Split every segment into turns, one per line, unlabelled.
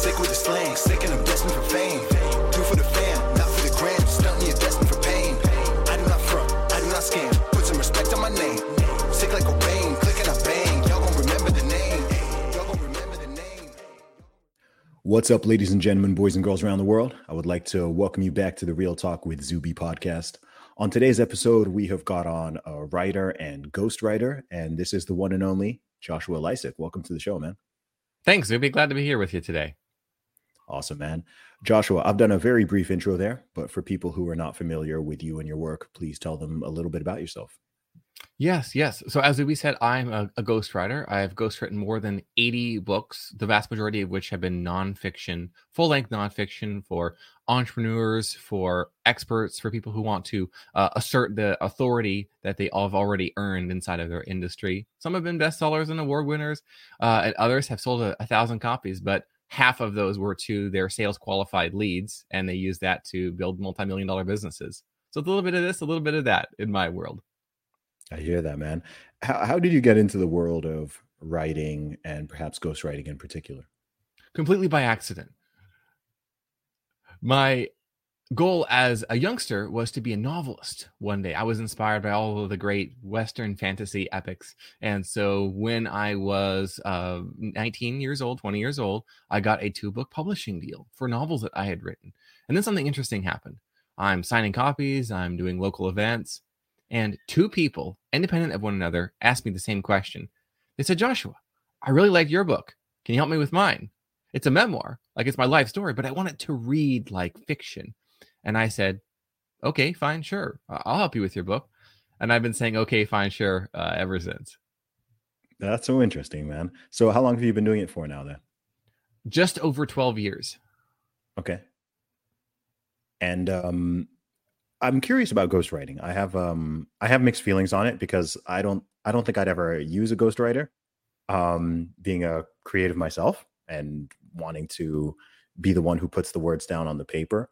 Sick with the slang, sick and I'm destined for fame. Do for the fam, not for the gram. Stunt you're destined for pain. I do not front, I do not scam. Put some respect on my name. Sick like a rain, click and I bang. Y'all gon' remember the name. Y'all gon' remember the name.
What's up, ladies and gentlemen, boys and girls around the world? I would like to welcome you back to the Real Talk with Zuby podcast. On today's episode, we have got on a writer and ghostwriter, and this is the one and only Joshua Lisec. Welcome to the show, man.
Thanks, Zuby. Glad to be here with you today.
Awesome, man. Joshua, I've done a very brief intro there, but for people who are not familiar with you and your work, please tell them a little bit about yourself.
Yes, yes. So as we said, I'm a, a ghostwriter. I've ghostwritten more than 80 books, the vast majority of which have been nonfiction, full-length nonfiction for entrepreneurs, for experts, for people who want to uh, assert the authority that they have already earned inside of their industry. Some have been bestsellers and award winners, uh, and others have sold a, a thousand copies, but half of those were to their sales qualified leads, and they use that to build multi-million dollar businesses. So it's a little bit of this, a little bit of that in my world.
I hear that, man. How, how did you get into the world of writing and perhaps ghostwriting in particular?
completely by accident. My goal as a youngster was to be a novelist one day. I was inspired by all of the great Western fantasy epics. And so when I was uh, 19 years old, 20 years old, I got a two book publishing deal for novels that I had written. And then something interesting happened. I'm signing copies, I'm doing local events, and two people, independent of one another, asked me the same question. They said, Joshua, I really like your book. Can you help me with mine? It's a memoir, like it's my life story, but I want it to read like fiction. And I said, okay, fine, sure. I'll help you with your book. And I've been saying, okay, fine, sure, uh, ever since.
That's so interesting, man. So, how long have you been doing it for now, then?
Just over 12 years.
Okay. And um, I'm curious about ghostwriting. I have um, I have mixed feelings on it because I don't I don't think I'd ever use a ghostwriter. Um, being a creative myself and wanting to be the one who puts the words down on the paper.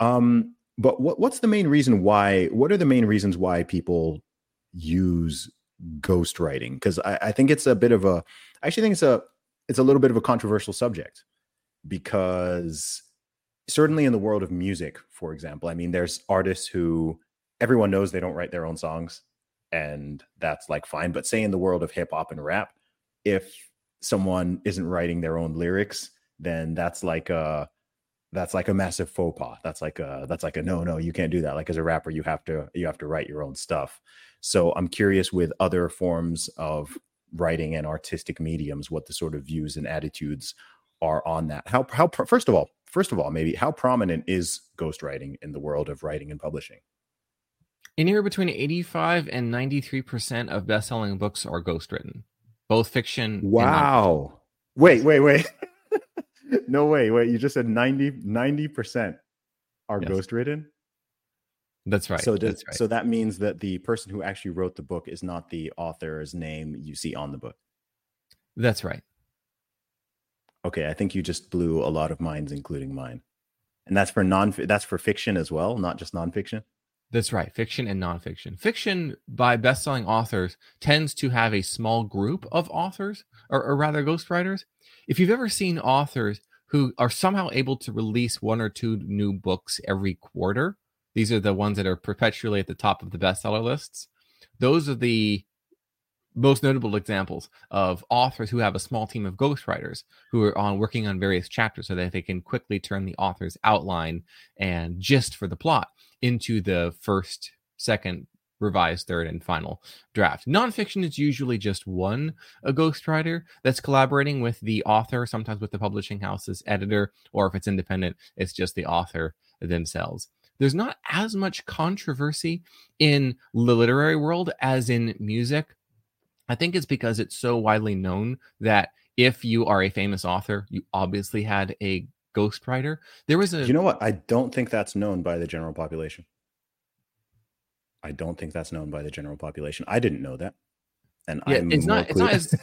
Um, but what what's the main reason why? What are the main reasons why people use ghostwriting? Because I, I think it's a bit of a. I actually think it's a it's a little bit of a controversial subject because certainly in the world of music, for example, I mean, there's artists who everyone knows they don't write their own songs, and that's like fine. But say in the world of hip hop and rap, if someone isn't writing their own lyrics, then that's like a that's like a massive faux pas. That's like a that's like a no, no, you can't do that. Like as a rapper, you have to you have to write your own stuff. So I'm curious with other forms of writing and artistic mediums, what the sort of views and attitudes are on that. How how first of all, first of all, maybe how prominent is ghostwriting in the world of writing and publishing?
Anywhere between 85 and 93% of best selling books are ghostwritten, both fiction. and
Wow. Wait, wait, wait. no way. Wait, you just said 90 percent are
Yes.
ghostwritten.
That's right.
So does,
that's right.
so that means that the person who actually wrote the book is not the author's name you see on the book.
that's right.
Okay, I think you just blew a lot of minds, including mine. And that's for non that's for fiction as well, not just nonfiction.
That's right. Fiction and nonfiction. Fiction by best-selling authors tends to have a small group of authors, or, or rather, ghostwriters. If you've ever seen authors who are somehow able to release one or two new books every quarter, these are the ones that are perpetually at the top of the bestseller lists. Those are the most notable examples of authors who have a small team of ghostwriters who are on working on various chapters so that they can quickly turn the author's outline and gist for the plot into the first, second, revised, third, and final draft. Nonfiction is usually just one a ghostwriter that's collaborating with the author, sometimes with the publishing house's editor, or if it's independent, it's just the author themselves. There's not as much controversy in the literary world as in music. I think it's because it's so widely known that if you are a famous author, you obviously had a ghostwriter. There was a
You know what? I don't think that's known by the general population. I don't think that's known by the general population. I didn't know that. And
Yeah,
I'm
it's not- it's not as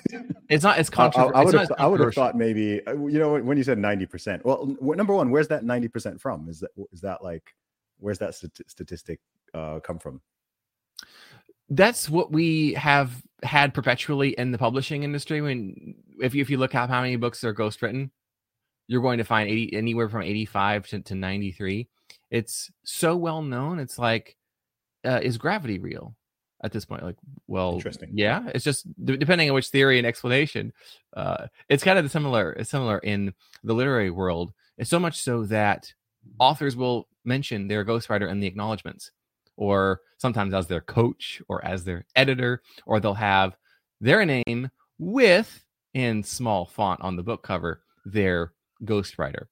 It's not as
I- I,
controversial.
I would have, I would have thought maybe uh, you know when you said ninety percent. Well, number one, where's that ninety percent from? Is that is that like where's that stati- statistic uh, come from?
that's what we have had perpetually in the publishing industry. When if you if you look at how many books are ghostwritten, you're going to find 80 anywhere from 85 to, to 93 it's so well known it's like uh, is gravity real at this point like well
Interesting.
yeah it's just d- depending on which theory and explanation uh, it's kind of similar similar in the literary world it's so much so that authors will mention their ghostwriter in the acknowledgments or sometimes as their coach or as their editor or they'll have their name with in small font on the book cover their ghostwriter.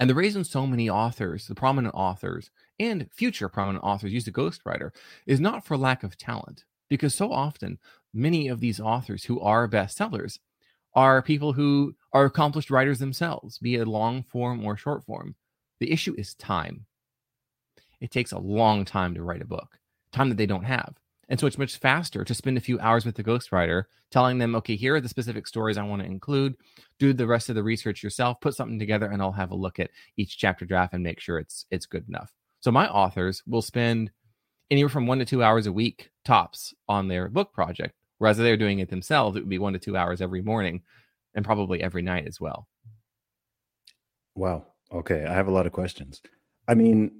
And the reason so many authors the prominent authors and future prominent authors use a ghostwriter is not for lack of talent because so often many of these authors who are bestsellers are people who are accomplished writers themselves be it long form or short form. The issue is time it takes a long time to write a book, time that they don't have. And so it's much faster to spend a few hours with the ghostwriter, telling them, okay, here are the specific stories I want to include. Do the rest of the research yourself, put something together, and I'll have a look at each chapter draft and make sure it's it's good enough. So my authors will spend anywhere from one to two hours a week tops on their book project. Whereas they're doing it themselves, it would be one to two hours every morning and probably every night as well.
Wow. Okay. I have a lot of questions. I mean,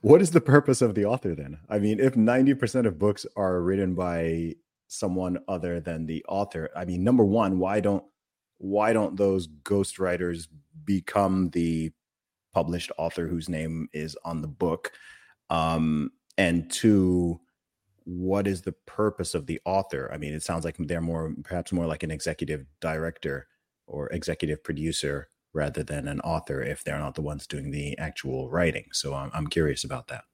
what is the purpose of the author then? I mean, if 90% of books are written by someone other than the author, I mean, number one, why don't why don't those ghostwriters become the published author whose name is on the book? Um, and two, what is the purpose of the author? I mean, it sounds like they're more perhaps more like an executive director or executive producer rather than an author if they're not the ones doing the actual writing. So I'm, I'm curious about that.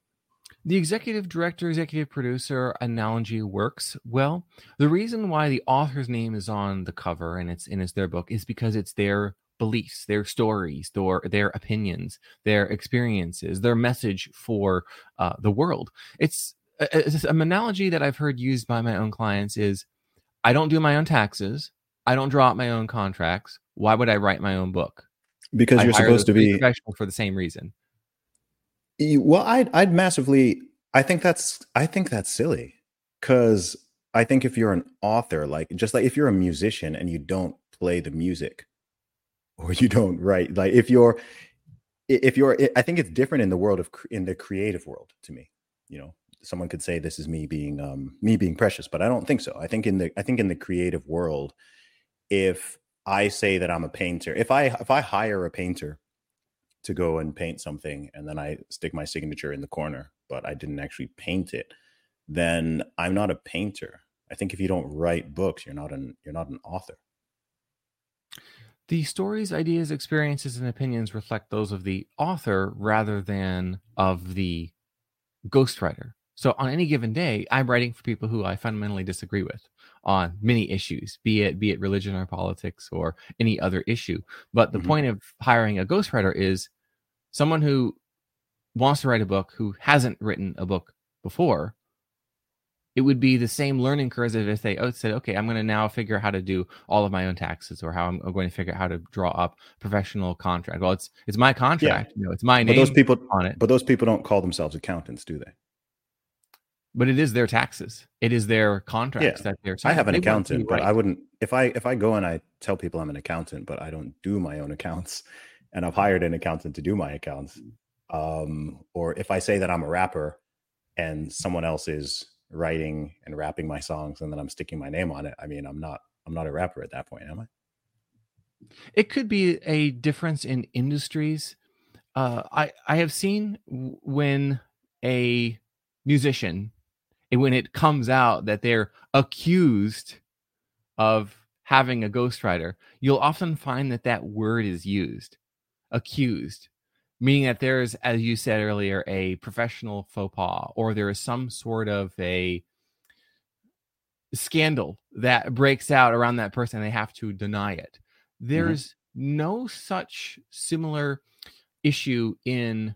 The executive director, executive producer analogy works well. The reason why the author's name is on the cover and it's it's their book is because it's their beliefs, their stories, their their opinions, their experiences, their message for uh, the world. It's a, it's an analogy that I've heard used by my own clients is I don't do my own taxes, I don't draw up my own contracts. Why would I write my own book?
Because
I
you're supposed to be
professional for the same reason.
Well, I'd I'd massively. I think that's I think that's silly because I think if you're an author, like just like if you're a musician and you don't play the music or you don't write, like if you're if you're, I think it's different in the world of in the creative world to me. You know, someone could say this is me being um me being precious, but I don't think so. I think in the I think in the creative world, if I say that I'm a painter, if I if I hire a painter to go and paint something and then I stick my signature in the corner, but I didn't actually paint it, then I'm not a painter. I think if you don't write books, you're not an you're not an author.
The stories, ideas, experiences, and opinions reflect those of the author rather than of the ghostwriter. So on any given day, I'm writing for people who I fundamentally disagree with on many issues, be it be it religion or politics or any other issue. But the
Mhm.
point of hiring a ghostwriter is someone who wants to write a book who hasn't written a book before. It would be the same learning curve as if they oh, said, okay, I'm going to now figure out how to do all of my own taxes or how I'm going to figure out how to draw up professional contract. Well, it's it's my contract, you know, it's my
But
name
those people
on it.
but those people don't call themselves accountants, do they?
But it is their taxes. It is their contracts that they're.
I have an
they want to be
accountant, but I wouldn't if I if I go and I tell people I'm an accountant, but I don't do my own accounts, and I've hired an accountant to do my accounts. Um, or if I say that I'm a rapper and someone else is writing and rapping my songs and then I'm sticking my name on it, I mean I'm not I'm not a rapper at that point, am I?
It could be a difference in industries. Uh, I I have seen when a musician, and when it comes out that they're accused of having a ghostwriter, you'll often find that that word is used, accused, meaning that there's, as you said earlier, a professional faux pas, or there is some sort of a scandal that breaks out around that person and they have to deny it. Mm-hmm. There's no such similar issue in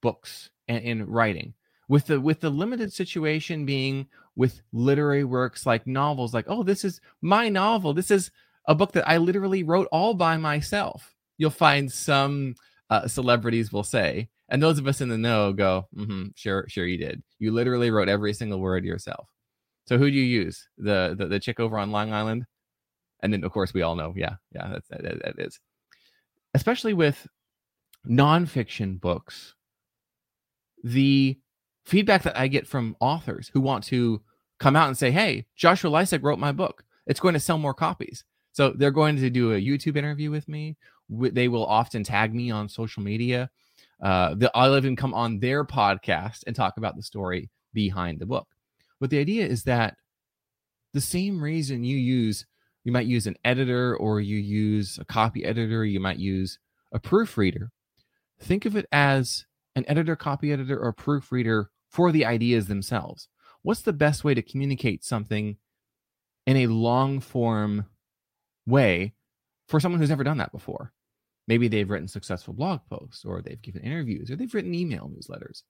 books and in writing. With the with the limited situation being with literary works like novels, like, oh, this is my novel. This is a book that I literally wrote all by myself. You'll find some uh, celebrities will say, and those of us in the know go, mm-hmm, sure, sure, you did. You literally wrote every single word yourself. So who do you use? The, the the chick over on Long Island And then, of course, we all know, yeah, yeah, that's, that, that is. Especially with nonfiction books, the feedback that I get from authors who want to come out and say, hey, Joshua Lisec wrote my book. It's going to sell more copies. So they're going to do a YouTube interview with me. They will often tag me on social media. Uh, I'll even come on their podcast and talk about the story behind the book. But the idea is that the same reason you use, you might use an editor or you use a copy editor, you might use a proofreader. Think of it as an editor, copy editor, or proofreader for the ideas themselves. What's the best way to communicate something in a long form way for someone who's never done that before? Maybe they've written successful blog posts, or they've given interviews, or they've written email newsletters.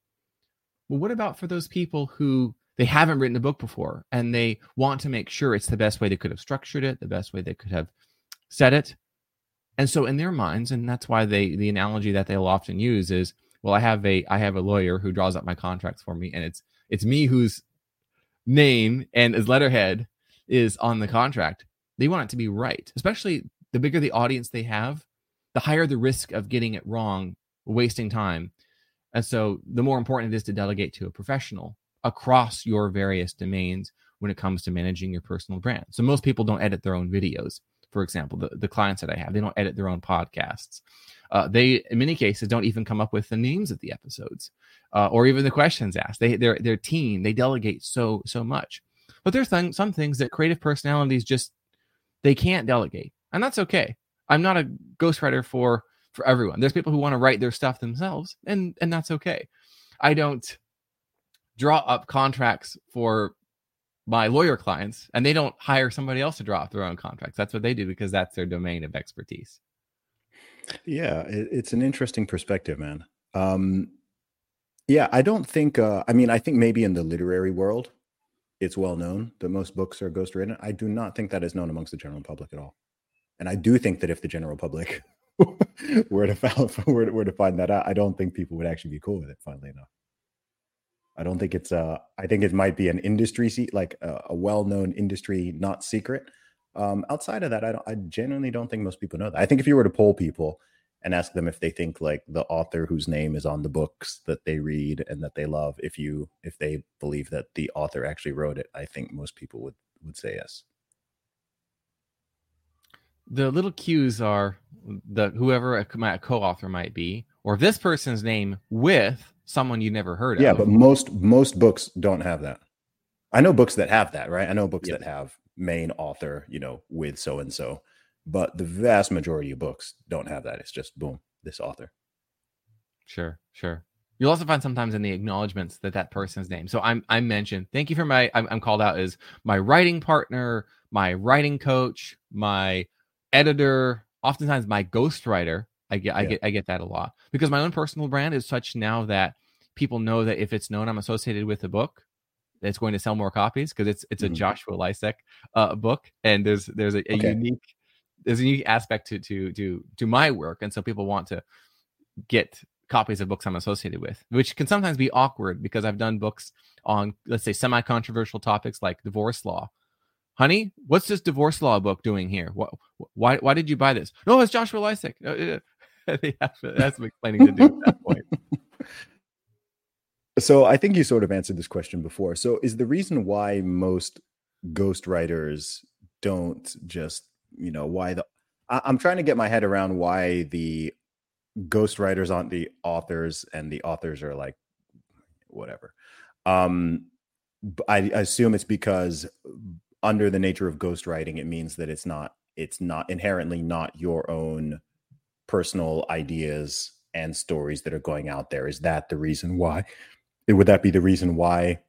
Well, what about for those people who they haven't written a book before and they want to make sure it's the best way they could have structured it, the best way they could have said it? And so in their minds, and that's why they the analogy that they'll often use is, well, I have a I have a lawyer who draws up my contracts for me, and it's it's me whose name and his letterhead is on the contract. They want it to be right, especially the bigger the audience they have, the higher the risk of getting it wrong, wasting time. And so the more important it is to delegate to a professional across your various domains when it comes to managing your personal brand. So most people don't edit their own videos. For example, the, the clients that I have, they don't edit their own podcasts. Uh, they, in many cases, don't even come up with the names of the episodes uh, or even the questions asked. They, their, their team, they delegate so, so much. But there's th- some things that creative personalities just, they can't delegate. And that's okay. I'm not a ghostwriter for for everyone. There's people who want to write their stuff themselves, and and that's okay. I don't draw up contracts for my lawyer clients, and they don't hire somebody else to draw up their own contracts. That's what they do because that's their domain of expertise.
Yeah, it, it's an interesting perspective, man. Um, yeah, I don't think. Uh, I mean, I think maybe in the literary world, it's well known that most books are ghostwritten. I do not think that is known amongst the general public at all. And I do think that if the general public were to were to find that out, I don't think people would actually be cool with it. Funnily enough, I don't think it's a. I think it might be an industry seat, like a, a well-known industry, not secret. Um, outside of that, I don't. I genuinely don't think most people know that. I think if you were to poll people and ask them if they think like the author whose name is on the books that they read and that they love, if you if they believe that the author actually wrote it, I think most people would would say yes
the little cues are the whoever my co-author might be, or this person's name with someone you never heard
yeah,
of.
Yeah, but most most books don't have that. I know books that have that, right? I know books that have main author, you know, with so and so, but the vast majority of books don't have that. It's just boom, this author.
Sure, sure. You'll also find sometimes in the acknowledgments that that person's name. So I'm I'm mentioned. Thank you for my I'm, I'm called out as my writing partner, my writing coach, my editor, oftentimes my ghostwriter. I get, I get, I get that a lot because my own personal brand is such now that people know that if it's known I'm associated with the book, it's going to sell more copies because it's it's a mm-hmm. Joshua Lisec uh, book, and there's there's a, a okay. unique there's a unique aspect to to to to my work, and so people want to get copies of books I'm associated with, which can sometimes be awkward because I've done books on let's say semi controversial topics like divorce law, honey, what's this divorce law book doing here? What, why, why did you buy this? No, it's Joshua Lisec. they have, that's some explaining to do at that point.
So I think you sort of answered this question before. So is the reason why most ghost writers don't just, you know, why the I, I'm trying to get my head around why the ghost writers aren't the authors and the authors are like whatever. Um I, I assume it's because under the nature of ghostwriting, it means that it's not it's not inherently not your own personal ideas and stories that are going out there. Is that the reason why? Would that be the reason why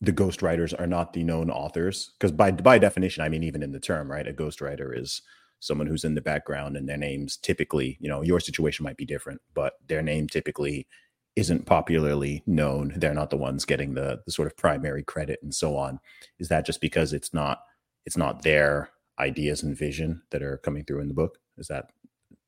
the ghostwriters are not the known authors? Because by by definition, I mean even in the term, right? A ghostwriter is someone who's in the background and their names typically, you know, your situation might be different, but their name typically isn't popularly known they're not the ones getting the the sort of primary credit and so on is that just because it's not it's not their ideas and vision that are coming through in the book is that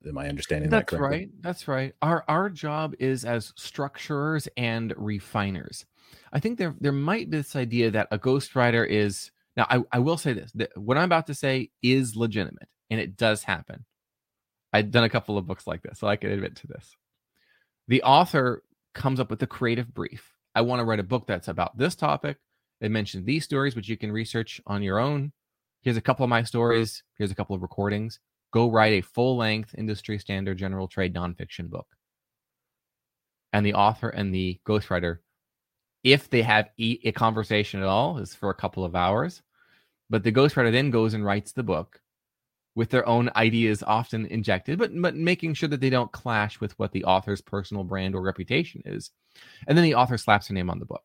am i understanding
that's
that
right that's right our our job is as structurers and refiners i think there there might be this idea that a ghostwriter is Now, I, I will say this that what I'm about to say is legitimate and it does happen. I've done a couple of books like this, so I can admit to this. The author comes up with a creative brief. I want to write a book that's about this topic. It mentions these stories, which you can research on your own. Here's a couple of my stories. Here's a couple of recordings. Go write a full length industry standard general trade nonfiction book. And the author and the ghostwriter, if they have a conversation at all, is for a couple of hours. But the ghostwriter then goes and writes the book with their own ideas often injected, but but making sure that they don't clash with what the author's personal brand or reputation is. And then the author slaps their name on the book.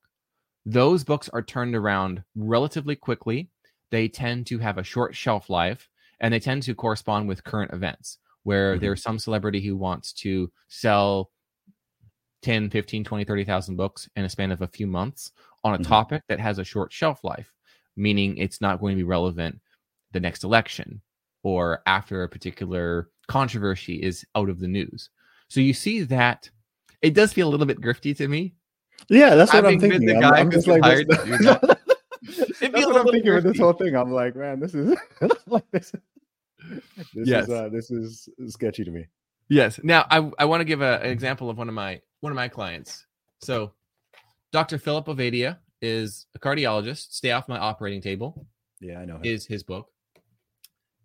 Those books are turned around relatively quickly. They tend to have a short shelf life and they tend to correspond with current events where mm-hmm. there's some celebrity who wants to sell 10, 15, 20, 30,000 books in a span of a few months on a mm-hmm. topic that has a short shelf life, meaning it's not going to be relevant the next election or after a particular controversy is out of the news. So you see that it does feel a little bit grifty to me.
Yeah, that's what I'm thinking. I'm, I'm just like, this, it feels what I'm thinking with this whole thing. I'm like, man, this is like this. This yes. is uh, this is sketchy to me.
Yes. Now I I want to give a, an example of one of my one of my clients. So, Dr. Philip Ovadia is a cardiologist. Stay off my operating table.
Yeah, I know. Him.
Is his book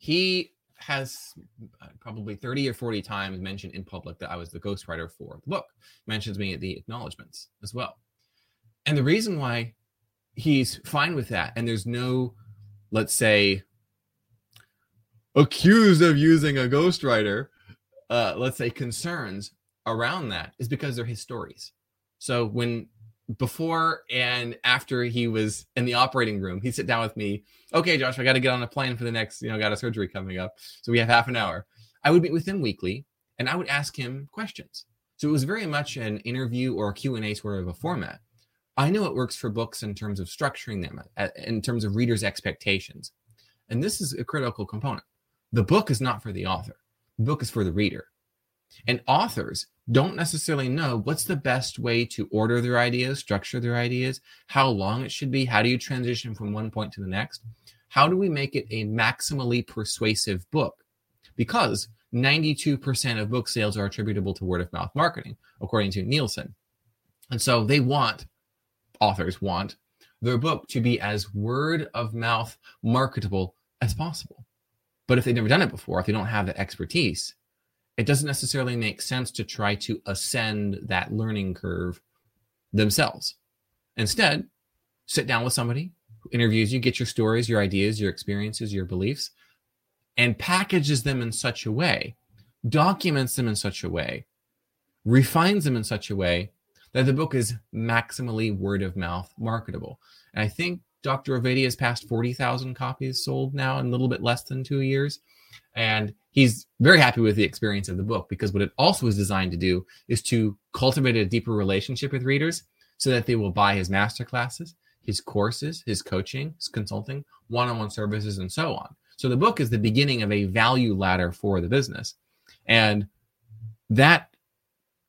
he has uh, probably 30 or 40 times mentioned in public that I was the ghostwriter for the book, mentions me at the acknowledgments as well. And the reason why he's fine with that, and there's no, let's say, accused of using a ghostwriter, uh, let's say, concerns around that is because they're his stories. So when before and after he was in the operating room, he'd sit down with me. Okay, Josh, I got to get on a plane for the next, you know, got a surgery coming up. So we have half an hour. I would meet with him weekly and I would ask him questions. So it was very much an interview or a Q&A sort of a format. I know it works for books in terms of structuring them, uh, in terms of readers' expectations. And this is a critical component. The book is not for the author. The book is for the reader. And authors don't necessarily know what's the best way to order their ideas, structure their ideas, how long it should be, how do you transition from one point to the next? How do we make it a maximally persuasive book? Because 92% of book sales are attributable to word of mouth marketing, according to Nielsen. And so they want, authors want, their book to be as word of mouth marketable as possible. But if they've never done it before, if they don't have the expertise, it doesn't necessarily make sense to try to ascend that learning curve themselves. Instead, sit down with somebody who interviews you, get your stories, your ideas, your experiences, your beliefs, and packages them in such a way, documents them in such a way, refines them in such a way that the book is maximally word of mouth marketable. And I think Dr. Ovadia has passed 40,000 copies sold now in a little bit less than two years. And he's very happy with the experience of the book because what it also is designed to do is to cultivate a deeper relationship with readers so that they will buy his master classes, his courses, his coaching, his consulting, one on one services, and so on. So the book is the beginning of a value ladder for the business. And that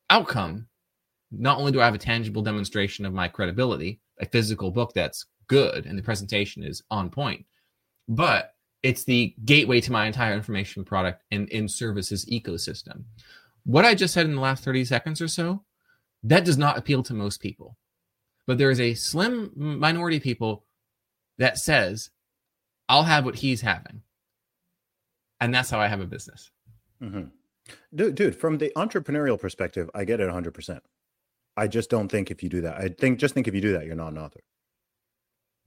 outcome, not only do I have a tangible demonstration of my credibility, a physical book that's good and the presentation is on point, but it's the gateway to my entire information product and in services ecosystem. What I just said in the last 30 seconds or so, that does not appeal to most people. But there is a slim minority people that says, I'll have what he's having. And that's how I have a business.
Mm-hmm. Dude, dude, from the entrepreneurial perspective, I get it 100%. I just don't think if you do that, I think just think if you do that, you're not an author.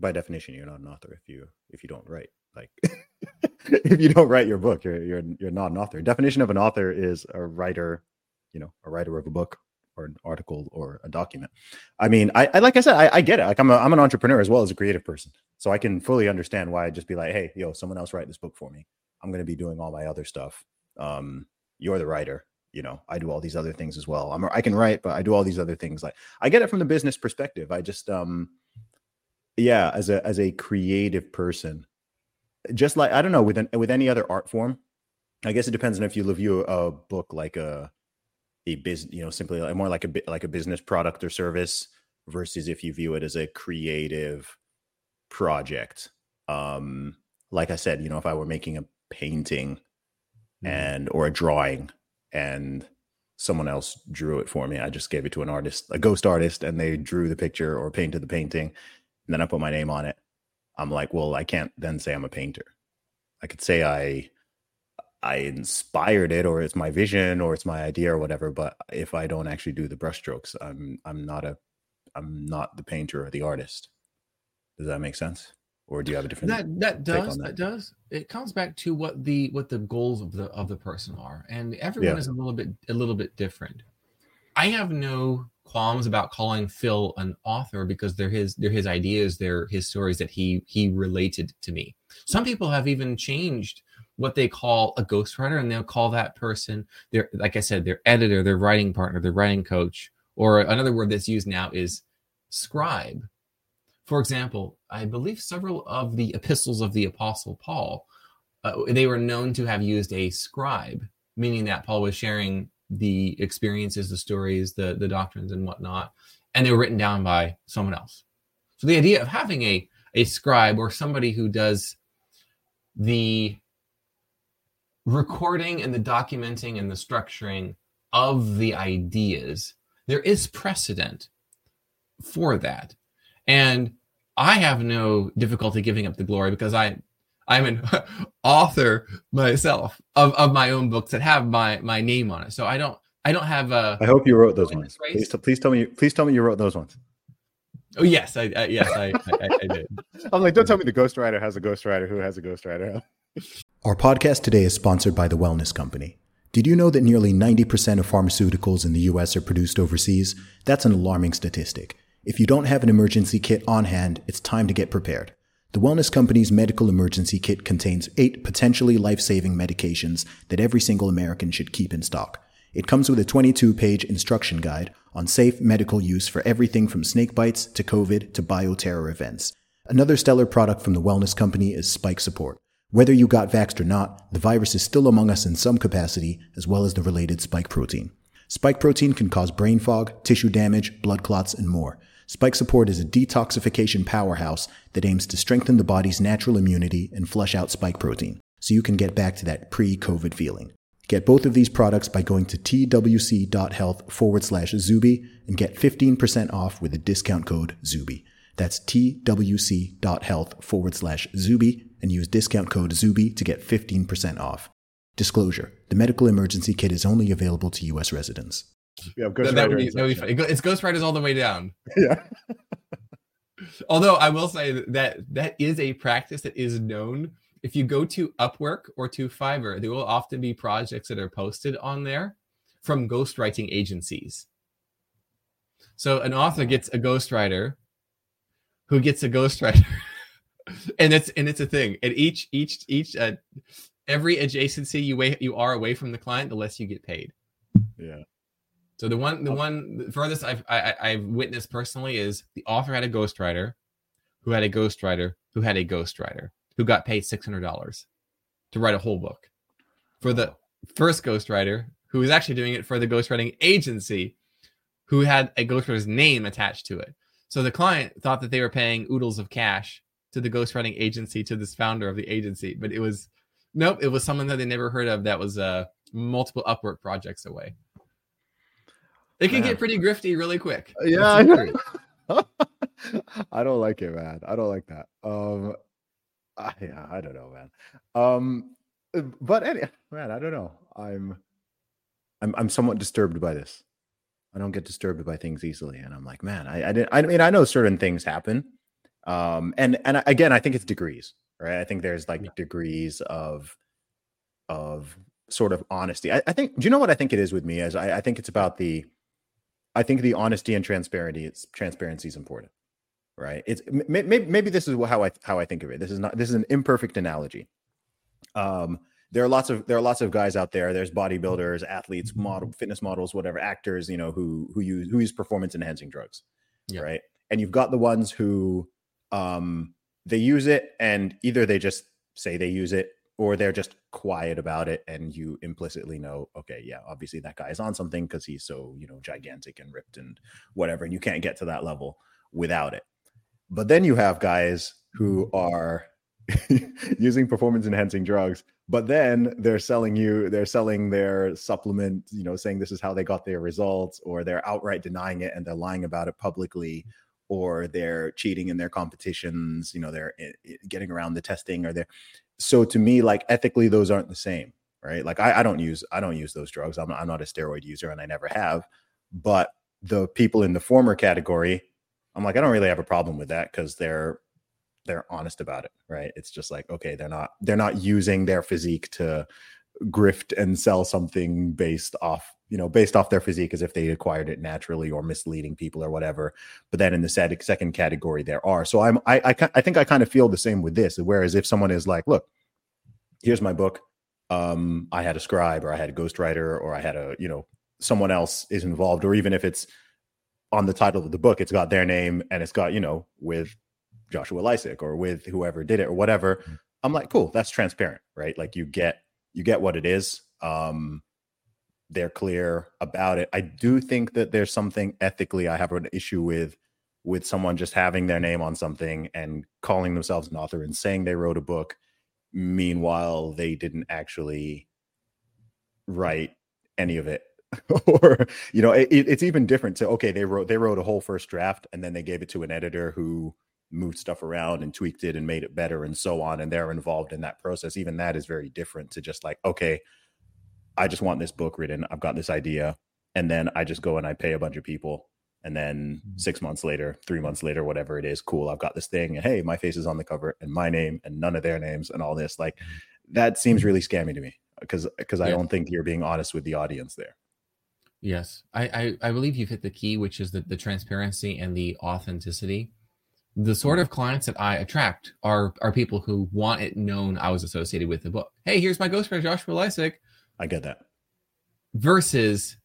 By definition, you're not an author if you if you don't write. Like if you don't write your book, you're you're you're not an author. Definition of an author is a writer, you know, a writer of a book or an article or a document. I mean, I, I like I said, I, I, get it. Like I'm a, I'm an entrepreneur as well as a creative person, so I can fully understand why I'd just be like, hey, yo, someone else write this book for me. I'm going to be doing all my other stuff. Um, you're the writer. You know, I do all these other things as well. I'm I can write, but I do all these other things. Like I get it from the business perspective. I just um, yeah, as a as a creative person, just like I don't know with an, with any other art form. I guess it depends on if you view a book like a a business, you know, simply like more like a like a business product or service versus if you view it as a creative project. Um, like I said, you know, if I were making a painting
Mhm.
and or a drawing and someone else drew it for me, I just gave it to an artist, a ghost artist, and they drew the picture or painted the painting, and then I put my name on it. I'm like, well, I can't then say I'm a painter. I could say I I inspired it or it's my vision or it's my idea or whatever, but if I don't actually do the brushstrokes, I'm I'm not a I'm not the painter or the artist. Does that make sense? Or do you have a different
that that does that.
that.
does it comes back to what the what the goals of the of the person are and everyone
Yeah.
is a little bit a little bit different i have no qualms about calling phil an author because they're his they're his ideas they're his stories that he he related to me. Some people have even changed what they call a ghostwriter and they'll call that person their like i said their editor their writing partner their writing coach or another word that's used now is scribe. For example, I believe several of the epistles of the Apostle Paul, uh, they were known to have used a scribe, meaning that Paul was sharing the experiences, the stories, the, the doctrines, and whatnot, and they were written down by someone else. So the idea of having a, a scribe or somebody who does the recording and the documenting and the structuring of the ideas, there is precedent for that. And I have no difficulty giving up the glory because I I'm an author myself of, of my own books that have my my name on it. So I don't I don't have a
I hope you wrote those ones. Please, please tell me. Please tell me you wrote those ones.
oh yes I, I yes I, I I did.
I'm like, don't tell me the ghostwriter has a ghostwriter who has a ghostwriter. Our podcast today is sponsored by the Wellness Company. Did you know that nearly 90% of pharmaceuticals in the US are produced overseas? That's an alarming statistic. If you don't have an emergency kit on hand, it's time to get prepared. The Wellness Company's medical emergency kit contains eight potentially life saving medications that every single American should keep in stock. It comes with a 22 page instruction guide on safe medical use for everything from snake bites to COVID to bioterror events. Another stellar product from the Wellness Company is Spike Support. Whether you got vaxxed or not, the virus is still among us in some capacity, as well as the related spike protein. Spike protein can cause brain fog, tissue damage, blood clots, and more. Spike Support is a detoxification powerhouse that aims to strengthen the body's natural immunity and flush out spike protein, so you can get back to that pre COVID feeling. Get both of these products by going to twc.health forward slash Zuby and get 15% off with the discount code Zuby. That's twc.health forward slash Zuby and use discount code Zuby to get 15% off. Disclosure The medical emergency kit is only available to U.S. residents. Yeah,
That, that would be, that would be fun. It go- It's Ghostwriters all the way down.
Yeah.
Although I will say that that is a practice that is known. If you go to Upwork or to Fiverr, there will often be projects that are posted on there from ghostwriting agencies. So an author gets a ghostwriter who gets a ghostwriter. and it's and it's a thing. And each each each uh, every adjacency you way you are away from the client, the less you get paid.
Yeah.
So the one, the one the furthest I've I, I- I've witnessed personally is the author had a ghostwriter, who had a ghostwriter, who had a ghostwriter, who got paid six hundred dollars to write a whole book. For the first ghostwriter, who was actually doing it for the ghostwriting agency, who had a ghostwriter's name attached to it. So the client thought that they were paying oodles of cash to the ghostwriting agency to this founder of the agency, but it was nope, it was someone that they never heard of that was uh multiple Upwork projects away. It can
Man.
get pretty grifty really quick.
Yeah, I
the
know.
truth.
I don't like it, man. I don't like that. Um, I, yeah, I don't know, man. Um, uh, but any, man, I don't know. I'm, I'm, I'm somewhat disturbed by this. I don't get disturbed by things easily, and I'm like, man, I, I didn't. I mean, I know certain things happen, um, and and again, I think it's degrees, right? I think there's like
Yeah.
degrees of, of sort of honesty. I, I think. Do you know what I think it is with me? As I, I think it's about the I think the honesty and transparency it's transparency is important, right? It's maybe maybe this is how I how I think of it. This is not this is an imperfect analogy. Um, there are lots of there are lots of guys out there. There's bodybuilders, athletes, model fitness models, whatever actors, you know, who who use who use performance enhancing drugs,
Yeah.
right? And you've got the ones who um they use it and either they just say they use it or they're just quiet about it and you implicitly know okay yeah obviously that guy is on something because he's so you know gigantic and ripped and whatever and you can't get to that level without it. But then you have guys who are using performance enhancing drugs but then they're selling you they're selling their supplement you know saying this is how they got their results or they're outright denying it and they're lying about it publicly or they're cheating in their competitions you know they're eh, eh, getting around the testing or they're so to me like ethically those aren't the same right? Like i, I don't use i don't use those drugs. I'm, I'm not a steroid user and i never have but the people in the former category i'm like i don't really have a problem with that because they're they're honest about it right? It's just like okay they're not they're not using their physique to grift and sell something based off you know based off their physique as if they acquired it naturally or misleading people or whatever. But then in the second category there are. So i'm I, I i think i kind of feel the same with this. Whereas if someone is like look here's my book. Um i had a scribe or i had a ghostwriter or i had a you know someone else is involved or even if it's on the title of the book it's got their name and it's got you know with joshua Lisec or with whoever did it or whatever mm-hmm. i'm like cool that's transparent right? Like you get you get what it is. Um they're clear about it. I do think that there's something ethically i have an issue with with someone just having their name on something and calling themselves an author and saying they wrote a book meanwhile they didn't actually write any of it. Or you know it, it's even different to okay they wrote they wrote a whole first draft and then they gave it to an editor who moved stuff around and tweaked it and made it better and so on and they're involved in that process. Even that is very different to just like okay i just want this book written i've got this idea and then i just go and i pay a bunch of people and then mm-hmm. six months later three months later whatever it is cool i've got this thing and hey my face is on the cover and my name and none of their names and all this like mm-hmm. that seems really scammy to me because because yeah. i don't think you're being honest with the audience there
yes I, I i believe you've hit the key which is the, the transparency and the authenticity the sort of clients that I attract are are people who want it known I was associated with the book. Hey, here's my ghostwriter Joshua Lisec.
I get that.
Versus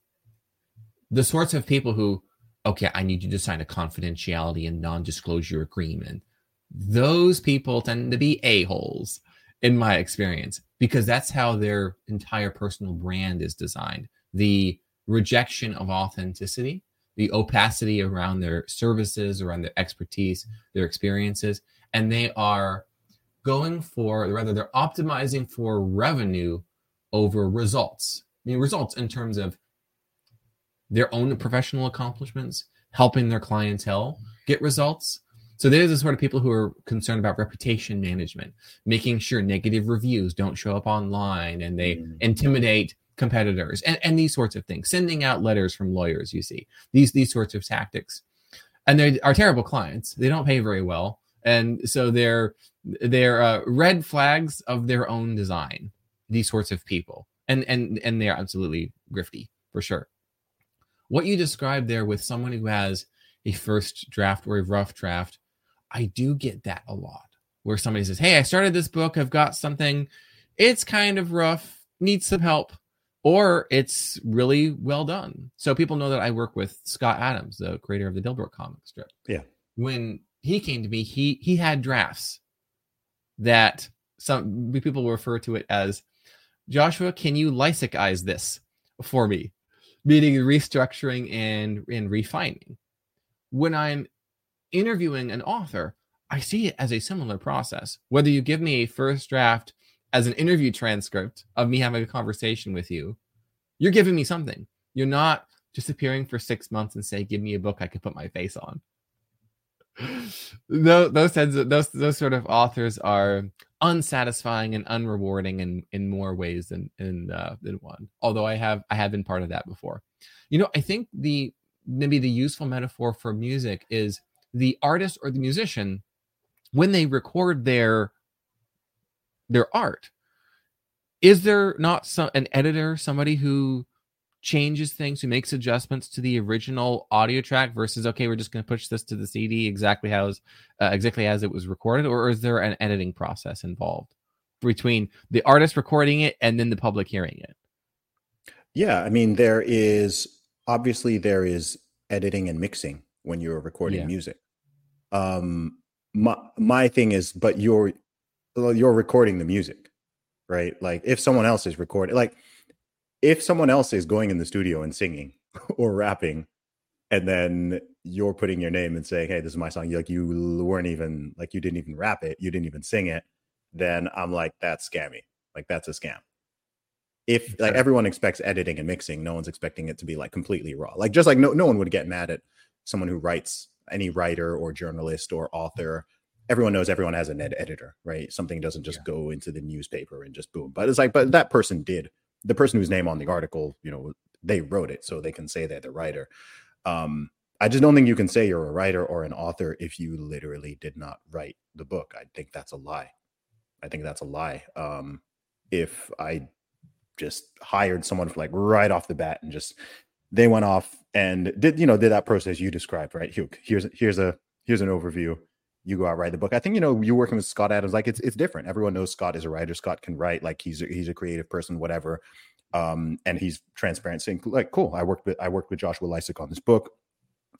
the sorts of people who, okay, I need you to sign a confidentiality and non-disclosure agreement. Those people tend to be a-holes in my experience because that's how their entire personal brand is designed. The rejection of authenticity the opacity around their services, around their expertise, their experiences, and they are going for, rather, they're optimizing for revenue over results. I mean, results in terms of their own professional accomplishments, helping their clientele get results. So they're the sort of people who are concerned about reputation management, making sure negative reviews don't show up online and they mm. intimidate competitors and, and these sorts of things sending out letters from lawyers you see these these sorts of tactics and they are terrible clients they don't pay very well and so they're they're uh, red flags of their own design these sorts of people and and and they're absolutely grifty for sure what you described there with someone who has a first draft or a rough draft i do get that a lot where somebody says hey i started this book i've got something it's kind of rough needs some help or it's really well done. So people know that I work with Scott Adams, the creator of the Dilbert comic strip.
Yeah.
When he came to me, he he had drafts that some people refer to it as Joshua, can you Lisecize this for me? Meaning restructuring and and refining. When I'm interviewing an author, I see it as a similar process. Whether you give me a first draft as an interview transcript of me having a conversation with you, you're giving me something. You're not disappearing for six months and say, "Give me a book I can put my face on." Those those, of, those those sort of authors are unsatisfying and unrewarding in in more ways than in uh, than one. Although I have I have been part of that before. You know, I think the maybe the useful metaphor for music is the artist or the musician when they record their their art is there not some an editor somebody who changes things who makes adjustments to the original audio track versus okay we're just going to push this to the cd exactly how uh, exactly as it was recorded or is there an editing process involved between the artist recording it and then the public hearing it
yeah i mean there is obviously there is editing and mixing when you're recording yeah. music um my my thing is but you're you're recording the music, right? Like if someone else is recording, like if someone else is going in the studio and singing or rapping, and then you're putting your name and saying, "Hey, this is my song," you like you weren't even like you didn't even rap it, you didn't even sing it. then I'm like, that's scammy. Like that's a scam. If like everyone expects editing and mixing, no one's expecting it to be like completely raw. Like just like no no one would get mad at someone who writes any writer or journalist or author. Everyone knows everyone has an ed- editor, right? Something doesn't just go into the newspaper and just boom. But it's like, but that person did. The person whose name on the article, you know, they wrote it, so they can say they're the writer. Um, I just don't think you can say you're a writer or an author if you literally did not write the book. I think that's a lie. I think that's a lie. Um, if I just hired someone for like right off the bat and just they went off and did you know did that process you described right here's here's a here's an overview you go out write the book. I think you know you're working with scott adams like it's it's different. Everyone knows scott is a writer. Scott can write like he's a, he's a creative person whatever um and he's transparent. Saying like cool. I worked with i worked with joshua Lisec on this book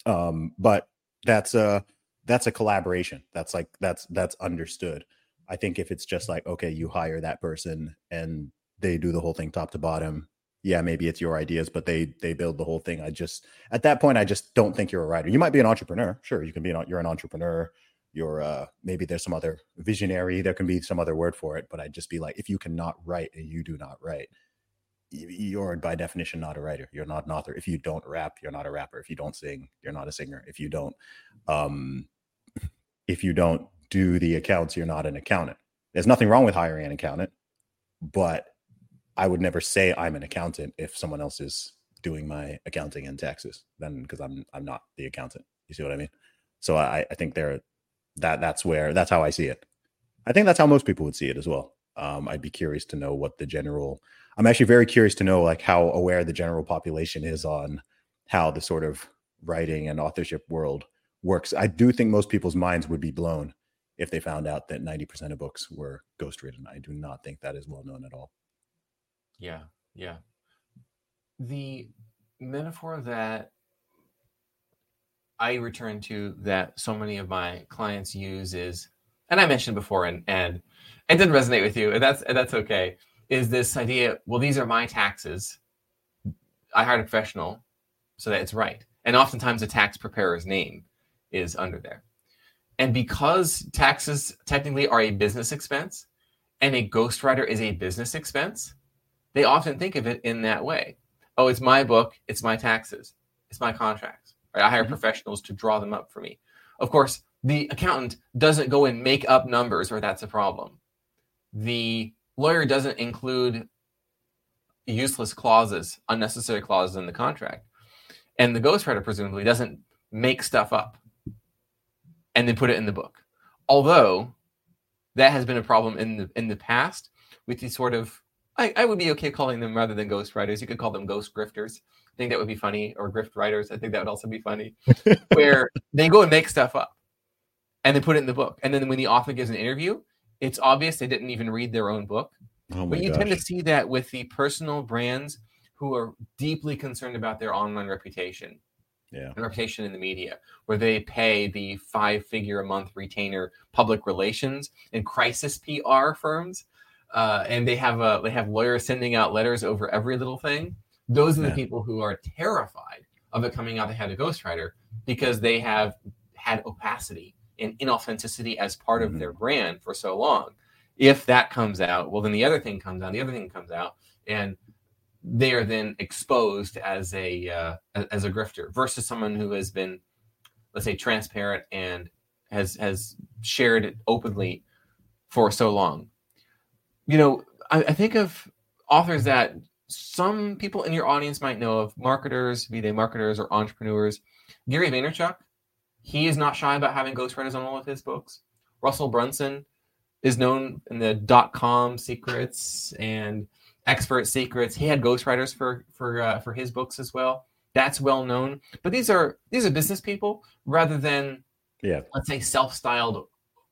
um but that's a that's a collaboration. That's like that's that's understood. I think if it's just like okay you hire that person and they do the whole thing top to bottom yeah maybe it's your ideas but they they build the whole thing. I just at that point i just don't think you're a writer. You might be an entrepreneur. Sure you can be an you're an entrepreneur you're uh maybe there's some other visionary there can be some other word for it but i'd just be like if you cannot write and you do not write you're by definition not a writer you're not an author if you don't rap you're not a rapper if you don't sing you're not a singer if you don't um if you don't do the accounts you're not an accountant there's nothing wrong with hiring an accountant but I would never say I'm an accountant if someone else is doing my accounting and taxes. Then because I'm I'm not the accountant. You see what I mean? So I I think there that that's where that's how I see it. I think that's how most people would see it as well. Um, I'd be curious to know what the general. I'm actually very curious to know like how aware the general population is on how the sort of writing and authorship world works. I do think most people's minds would be blown if they found out that 90% of books were ghostwritten. I do not think that is well known at all.
Yeah, yeah. The metaphor that I return to that so many of my clients use is, and I mentioned before, and and it didn't resonate with you, and that's and that's okay. Is this idea? Well, these are my taxes. I hired a professional, so that it's right. And oftentimes, the tax preparer's name is under there. And because taxes technically are a business expense, and a ghostwriter is a business expense, they often think of it in that way. Oh, it's my book, it's my taxes, it's my contracts. Right? I hire
Mhm.
professionals to draw them up for me. Of course, the accountant doesn't go and make up numbers or that's a problem. The lawyer doesn't include useless clauses, unnecessary clauses in the contract. And the ghostwriter presumably doesn't make stuff up and then put it in the book. Although that has been a problem in the in the past with these sort of I, I would be okay calling them rather than ghost writers. You could call them ghost grifters. I think that would be funny, or grift writers. I think that would also be funny, where they go and make stuff up and they put it in the book. And then when the author gives an interview, it's obvious they didn't even read their own book.
Oh
But you tend to see that with the personal brands who are deeply concerned about their online reputation
Yeah.
and reputation in the media, where they pay the five figure a month retainer public relations and crisis PR firms. Uh, and they have a, they have lawyers sending out letters over every little thing. Those are the
Yeah.
people who are terrified of it coming out they had a ghostwriter because they have had opacity and inauthenticity as part of
Mhm.
their brand for so long. If that comes out, well, then the other thing comes out, the other thing comes out, and they are then exposed as a uh, as a grifter versus someone who has been, let's say, transparent and has has shared it openly for so long. You know, I, I think of authors that some people in your audience might know of, marketers, be they marketers or entrepreneurs. Gary Vaynerchuk, he is not shy about having ghostwriters on all of his books. Russell Brunson is known in the dot com secrets and expert secrets. He had ghostwriters for for uh, for his books as well. That's well known. But these are these are business people rather than
Yeah.
let's say self-styled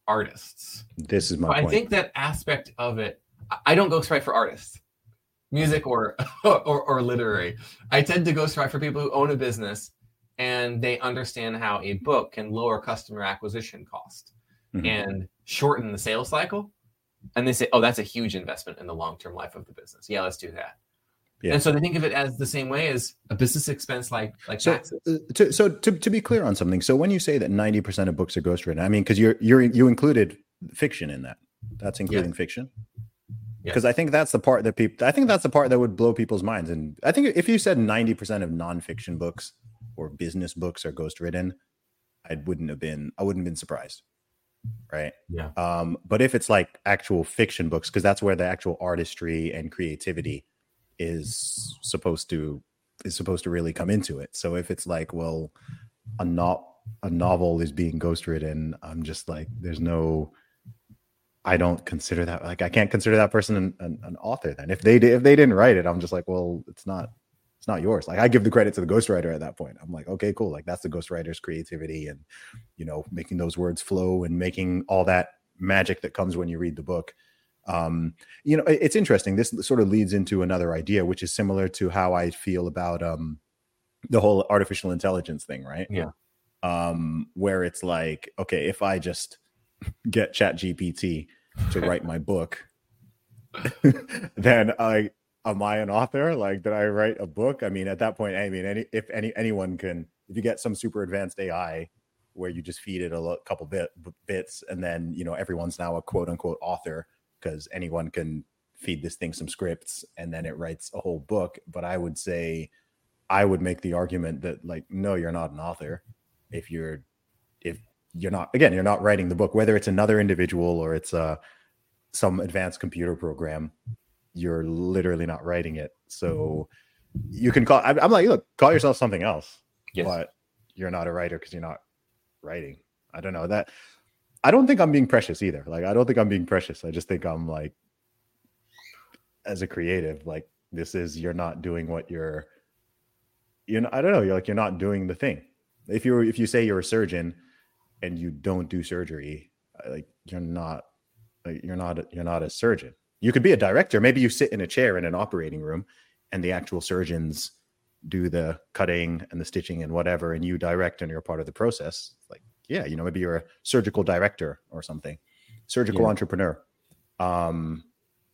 artists.
This is my
But I think that aspect of it, I- don't ghostwrite for artists, music or, or or literary. I tend to ghostwrite for people who own a business and they understand how a book can lower customer acquisition cost
Mhm.
and shorten the sales cycle. And they say, "Oh, that's a huge investment in the long-term life of the business. Yeah, let's do that."
Yeah.
And so they think of it as the same way as a business expense, like like
so,
taxes.
uh, to, so to, to be clear on something, so when you say that ninety percent of books are ghostwritten, I mean, because you're you're you included fiction in that, That's including fiction. Because I think that's the part that people. I think that's the part that would blow people's minds. And I think if you said ninety percent of nonfiction books or business books are ghostwritten, I wouldn't have been. I wouldn't have been surprised. Right.
Yeah.
Um, but if it's like actual fiction books, because that's where the actual artistry and creativity is supposed to is supposed to really come into it. So if it's like, well, a not a novel is being ghostwritten, I'm just like, there's no. I don't consider that like I can't consider that person an, an, an author. Then if they did, if they didn't write it, I'm just like, well, it's not it's not yours. Like I give the credit to the ghostwriter at that point. I'm like, okay, cool. Like that's the ghostwriter's creativity and you know making those words flow and making all that magic that comes when you read the book. Um, you know, it's interesting. This sort of leads into another idea, which is similar to how I feel about um, the whole artificial intelligence thing, right?
Yeah.
Um, where it's like, okay, if I just get Chat GPT to write my book, then I am I an author? Like, did I write a book? I mean, at that point, I mean, any if any anyone can, if you get some super advanced AI where you just feed it a lo- couple bit bits, and then you know everyone's now a quote unquote author because anyone can feed this thing some scripts and then it writes a whole book. But I would say, I would make the argument that like, no, you're not an author if you're if you're not again you're not writing the book whether it's another individual or it's uh some advanced computer program you're literally not writing it. So you can call i'm, I'm like look call yourself something else
Yes.
but you're not a writer because you're not writing. I don't know that i don't think i'm being precious either. Like i don't think i'm being precious. I just think i'm like as a creative like this is you're not doing what you're you know i don't know you're like you're not doing the thing. If you're if you say you're a surgeon and you don't do surgery uh, like you're not like you're not you're not a surgeon. You could be a director. Maybe you sit in a chair in an operating room and the actual surgeons do the cutting and the stitching and whatever and you direct and you're part of the process. Like yeah you know maybe you're a surgical director or something surgical
Yeah.
entrepreneur. Um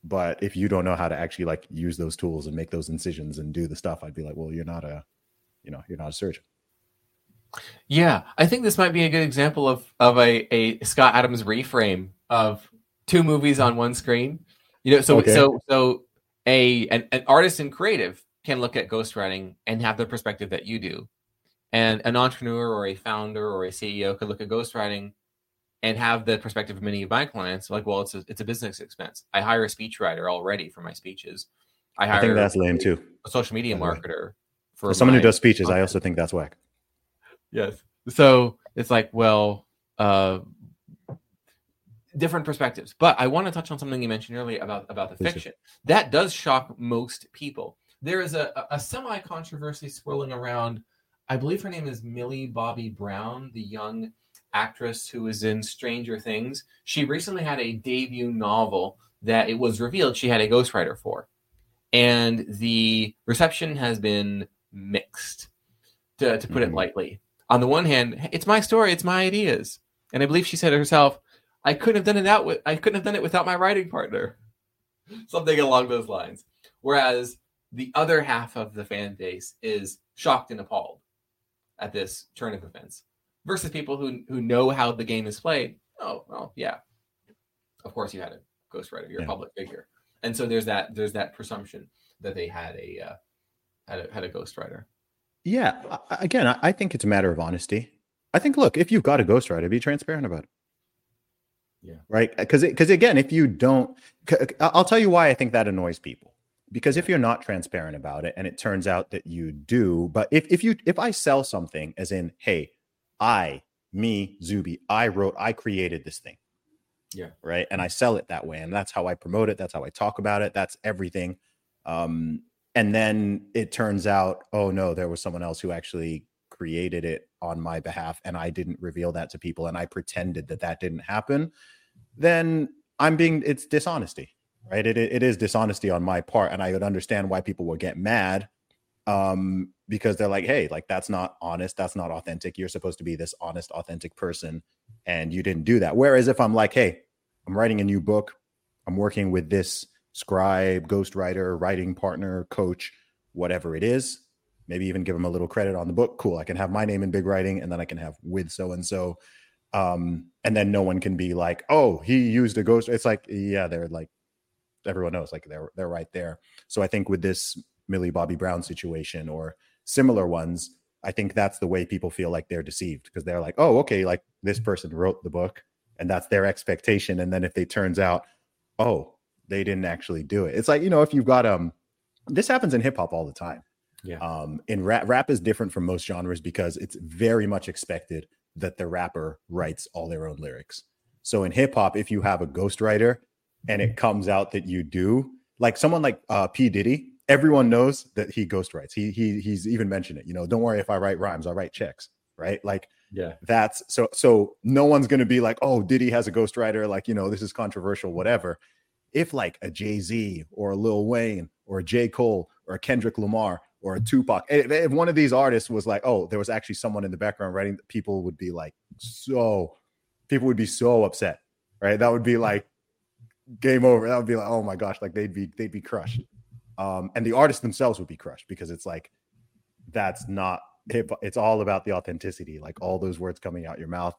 but if you don't know how to actually like use those tools and make those incisions and do the stuff i'd be like well you're not a you know you're not a surgeon
Yeah, I think this might be a good example of of a, a Scott Adams reframe of two movies on one screen. You know, so
Okay.
so so a an, an artist and creative can look at ghostwriting and have the perspective that you do. And an entrepreneur or a founder or a CEO could look at ghostwriting and have the perspective of many of my clients, like, well, it's a it's a business expense. I hire a speechwriter already for my speeches. I hire
i think that's lame too
a social media
by the way.
marketer for
someone who does speeches i also think that's whack
Yes. So it's like, well, uh, different perspectives. But I want to touch on something you mentioned earlier about about the fiction. That does shock most people. There is a, a semi controversy swirling around. I believe her name is Millie Bobby Brown, the young actress who is in Stranger Things. She recently had a debut novel that it was revealed she had a ghostwriter for. And the reception has been mixed, to, to put it
Mhm.
lightly on the one hand, it's my story, it's my ideas. And I believe she said herself, I couldn't have done it out with I couldn't have done it without my writing partner. Something along those lines. Whereas the other half of the fan base is shocked and appalled at this turn of events. Versus people who who know how the game is played. Oh, well, yeah. Of course you had a ghostwriter, you're
Yeah.
a public figure. And so there's that there's that presumption that they had a uh, had a had a ghostwriter.
Yeah. Again, I I think it's a matter of honesty. I think, look, if you've got a ghostwriter, be transparent about it.
Yeah.
Right. Because, because again, if you don't, I'll tell you why I think that annoys people. Because if you're not transparent about it and it turns out that you do, but if, if you, if I sell something as in, hey, I, me, Zuby, I wrote, I created this thing.
Yeah.
Right. And I sell it that way. And that's how I promote it. That's how I talk about it. That's everything. Um, and then it turns out oh no there was someone else who actually created it on my behalf and i didn't reveal that to people and i pretended that that didn't happen then i'm being it's dishonesty right? It, it is dishonesty on my part and i would understand why people would get mad um because they're like hey like that's not honest that's not authentic. You're supposed to be this honest authentic person and you didn't do that. Whereas if i'm like hey i'm writing a new book i'm working with this scribe ghostwriter writing partner coach whatever it is maybe even give them a little credit on the book cool i can have my name in big writing and then i can have with so and so Um, and then no one can be like, oh, he used a ghost. It's like, yeah, they're like, everyone knows, like they're they're right there. So I think with this Millie Bobby Brown situation or similar ones, I think that's the way people feel like they're deceived because they're like, oh, okay, like this person wrote the book and that's their expectation. And then if it turns out, oh, they didn't actually do it. It's like, you know, if you've got um this happens in hip hop all the time.
Yeah.
Um in rap rap is different from most genres because it's very much expected that the rapper writes all their own lyrics. So in hip hop, if you have a ghostwriter and it comes out that you do, like someone like uh P. Diddy, everyone knows that he ghostwrites. He he he's even mentioned it. You know, don't worry if I write rhymes, I write checks, right? Like
Yeah.
that's so so no one's gonna be like, oh, Diddy has a ghostwriter, like you know, this is controversial, whatever. If like a Jay-Z or a Lil Wayne or a J. Cole or a Kendrick Lamar or a Tupac, if, if one of these artists was like, oh, there was actually someone in the background writing, people would be like so people would be so upset, right? That would be like game over. That would be like, oh my gosh, like they'd be they'd be crushed. Um, and the artists themselves would be crushed because it's like that's not hip. It's all about the authenticity. Like all those words coming out your mouth,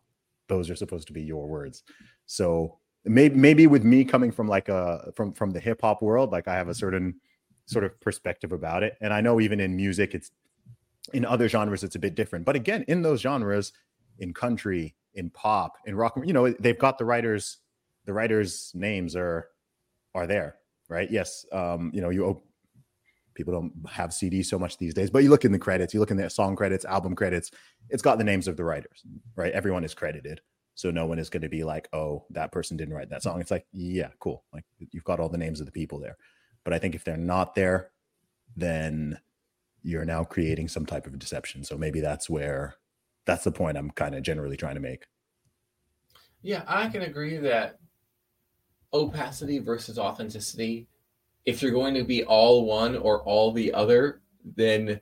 those are supposed to be your words. So maybe maybe with me coming from like a from from the hip hop world, like I have a certain sort of perspective about it. And I know even in music, it's in other genres, it's a bit different. But again, in those genres, in country, in pop, in rock, you know, they've got the writers, the writers' names are are there, right? Yes. Um, you know, you op- people don't have CDs so much these days, but you look in the credits, you look in the song credits, album credits, it's got the names of the writers, right? Everyone is credited. So no one is going to be like, oh, that person didn't write that song. It's like, yeah, cool. Like you've got all the names of the people there. But I think if they're not there, then you're now creating some type of deception. So maybe that's where that's the point I'm kind of generally trying to make.
Yeah, I can agree that opacity versus authenticity, if you're going to be all one or all the other, then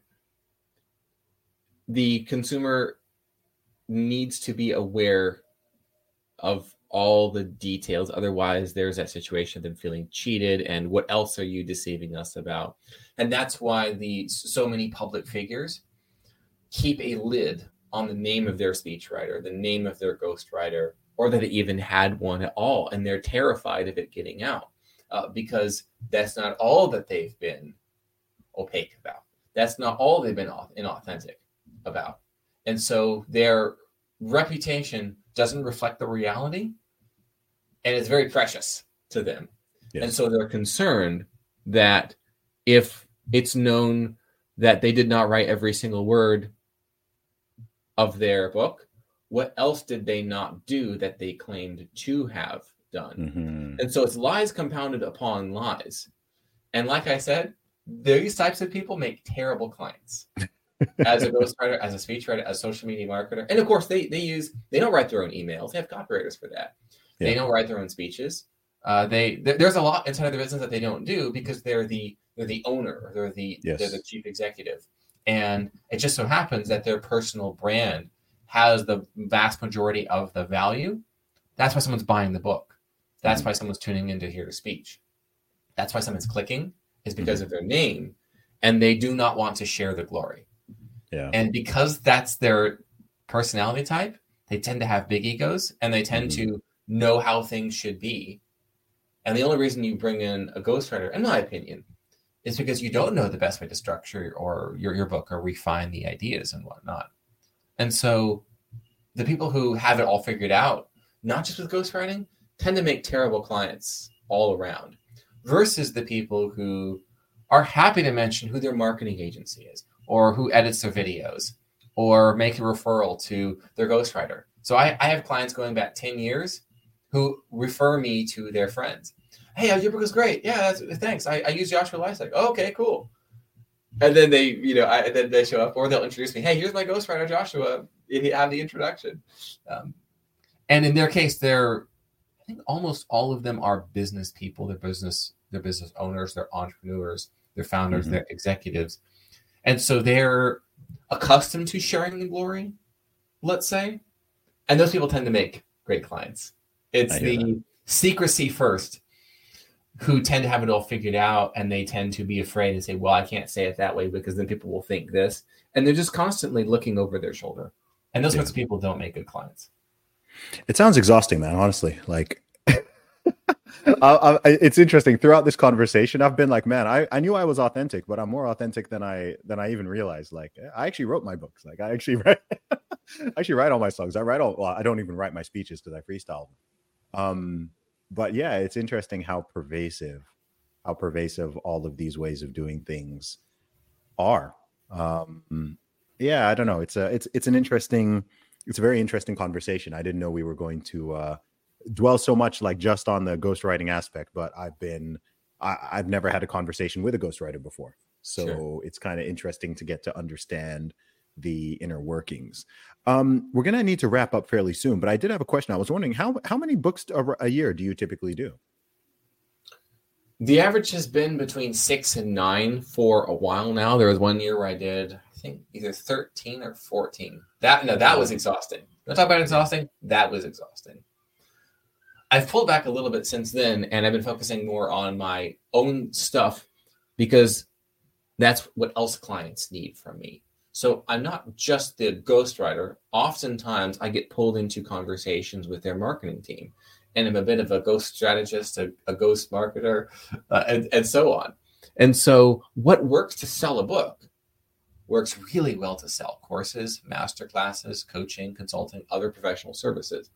the consumer needs to be aware of all the details. Otherwise, there's that situation of them feeling cheated and what else are you deceiving us about? And that's why the so many public figures keep a lid on the name of their speechwriter, the name of their ghostwriter, or that it even had one at all. And they're terrified of it getting out uh, because that's not all that they've been opaque about. That's not all they've been au- inauthentic about. And so their reputation doesn't reflect the reality and it's very precious to them.
Yes.
And so they're concerned that if it's known that they did not write every single word of their book, what else did they not do that they claimed to have done?
Mhm.
And so it's lies compounded upon lies. And like I said, these types of people make terrible clients. as a ghostwriter, as a speechwriter, as a social media marketer. And of course, they they use they don't write their own emails. They have copywriters for that. They don't write their own speeches. Uh, they there- there's a lot inside of the business that they don't do because they're the they're the owner they're the
Yes.
they're the chief executive. And it just so happens that their personal brand has the vast majority of the value. That's why someone's buying the book. That's why someone's tuning in to hear the speech. That's why someone's clicking is because of their name, and they do not want to share the glory.
Yeah.
And because that's their personality type, they tend to have big egos and they tend
Mhm.
to know how things should be. And the only reason you bring in a ghostwriter, in my opinion, is because you don't know the best way to structure or your, your book or refine the ideas and whatnot. And so the people who have it all figured out, not just with ghostwriting, tend to make terrible clients all around versus the people who are happy to mention who their marketing agency is or who edits their videos or make a referral to their ghostwriter. So I, I have clients going back 10 years who refer me to their friends. Hey, your book is great. Yeah, that's, thanks. I, I use Joshua Lisec. Oh, okay, cool. And then they, you know, I, then they show up or they'll introduce me. Hey, here's my ghostwriter, Joshua. Have the introduction. Um, and in their case, they're, I think almost all of them are business people. They're business, they're business owners, they're entrepreneurs, they're founders,
Mhm.
they're executives. And so they're accustomed to sharing the glory, let's say. And those people tend to make great clients. It's the secrecy first who tend to have it all figured out and they tend to be afraid and say, Well, I can't say it that way because then people will think this. And they're just constantly looking over their shoulder. And those
Yeah.
sorts of people don't make good clients.
It sounds exhausting, man. Honestly, like I, I, it's interesting. Throughout this conversation, I've been like, man, I, I knew I was authentic, but I'm more authentic than I than I even realized. Like, I actually wrote my books. Like, I actually write, I actually write all my songs. I write all. Well, I don't even write my speeches because I freestyle. Them. Um, but yeah, it's interesting how pervasive, how pervasive all of these ways of doing things are. Um, yeah, I don't know. It's a it's it's an interesting, it's a very interesting conversation. I didn't know we were going to. uh dwell so much like just on the ghostwriting aspect, but I've been I, have never had a conversation with a ghostwriter before. So sure. it's kind of interesting to get to understand the inner workings. Um, we're gonna need to wrap up fairly soon, but I did have a question. I was wondering how how many books a, a year do you typically do?
The average has been between six and nine for a while now. There was one year where I did, I think, either thirteen or fourteen. That no, that was exhausting. Let's talk about exhausting. That was exhausting. I've pulled back a little bit since then, and I've been focusing more on my own stuff because that's what else clients need from me. So I'm not just the ghostwriter. Oftentimes, I get pulled into conversations with their marketing team, and I'm a bit of a ghost strategist, a, a ghost marketer, uh, and, and so on. And so, what works to sell a book works really well to sell courses, master classes, coaching, consulting, other professional services.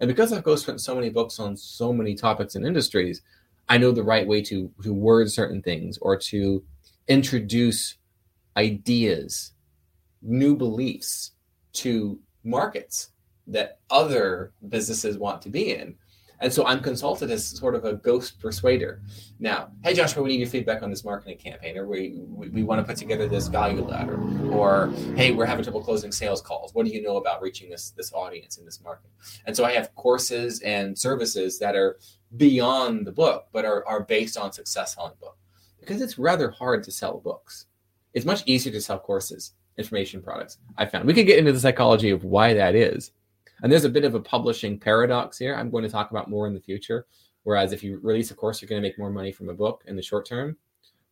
And because I've ghostwritten so many books on so many topics and industries, I know the right way to to word certain things or to introduce ideas, new beliefs to markets that other businesses want to be in and so I'm consulted as sort of a ghost persuader. Now, hey, Joshua, we need your feedback on this marketing campaign, or we, we, we want to put together this value ladder, or hey, we're having trouble closing sales calls. What do you know about reaching this, this audience in this market? And so I have courses and services that are beyond the book, but are, are based on success selling book because it's rather hard to sell books. It's much easier to sell courses, information products. I found we could get into the psychology of why that is and there's a bit of a publishing paradox here. I'm going to talk about more in the future. Whereas if you release a course, you're going to make more money from a book in the short term.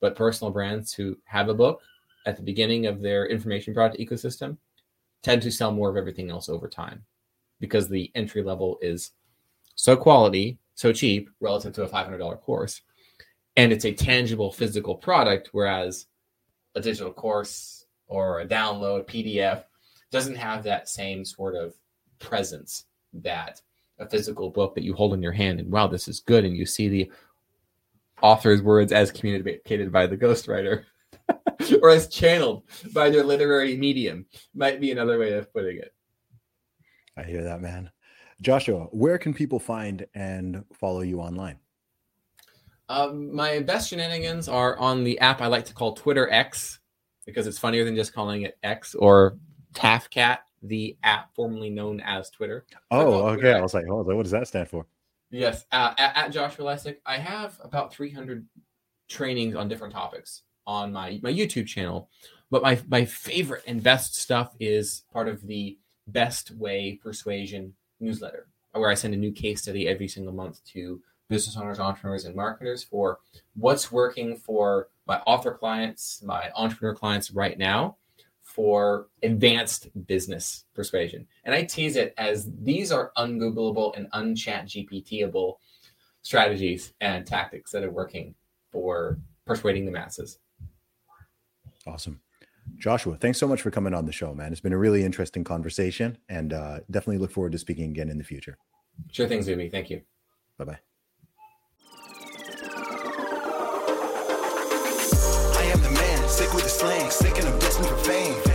But personal brands who have a book at the beginning of their information product ecosystem tend to sell more of everything else over time because the entry level is so quality, so cheap relative to a $500 course. And it's a tangible physical product, whereas a digital course or a download PDF doesn't have that same sort of presence that a physical book that you hold in your hand and wow this is good and you see the author's words as communicated by the ghostwriter or as channeled by their literary medium might be another way of putting it.
I hear that man. Joshua where can people find and follow you online?
Um, my best shenanigans are on the app i like to call twitter x because it's funnier than just calling it x or tafcat the app formerly known as Twitter.
Oh, okay. Twitter. I was like, oh, what does that stand for?
Yes, uh, at, at Joshua Lisec, I have about 300 trainings on different topics on my my YouTube channel. But my my favorite and best stuff is part of the Best Way Persuasion newsletter, where I send a new case study every single month to business owners, entrepreneurs, and marketers for what's working for my author clients, my entrepreneur clients right now, for advanced business persuasion. And I tease it as these are ungoogleable and unchat GPTable strategies and tactics that are working for persuading the masses.
Awesome. Joshua, thanks so much for coming on the show, man. It's been a really interesting conversation and uh, definitely look forward to speaking again in the future.
Sure thing, Zuby. Thank you.
Bye bye.
Sick with the slang, sick and I'm destined for fame.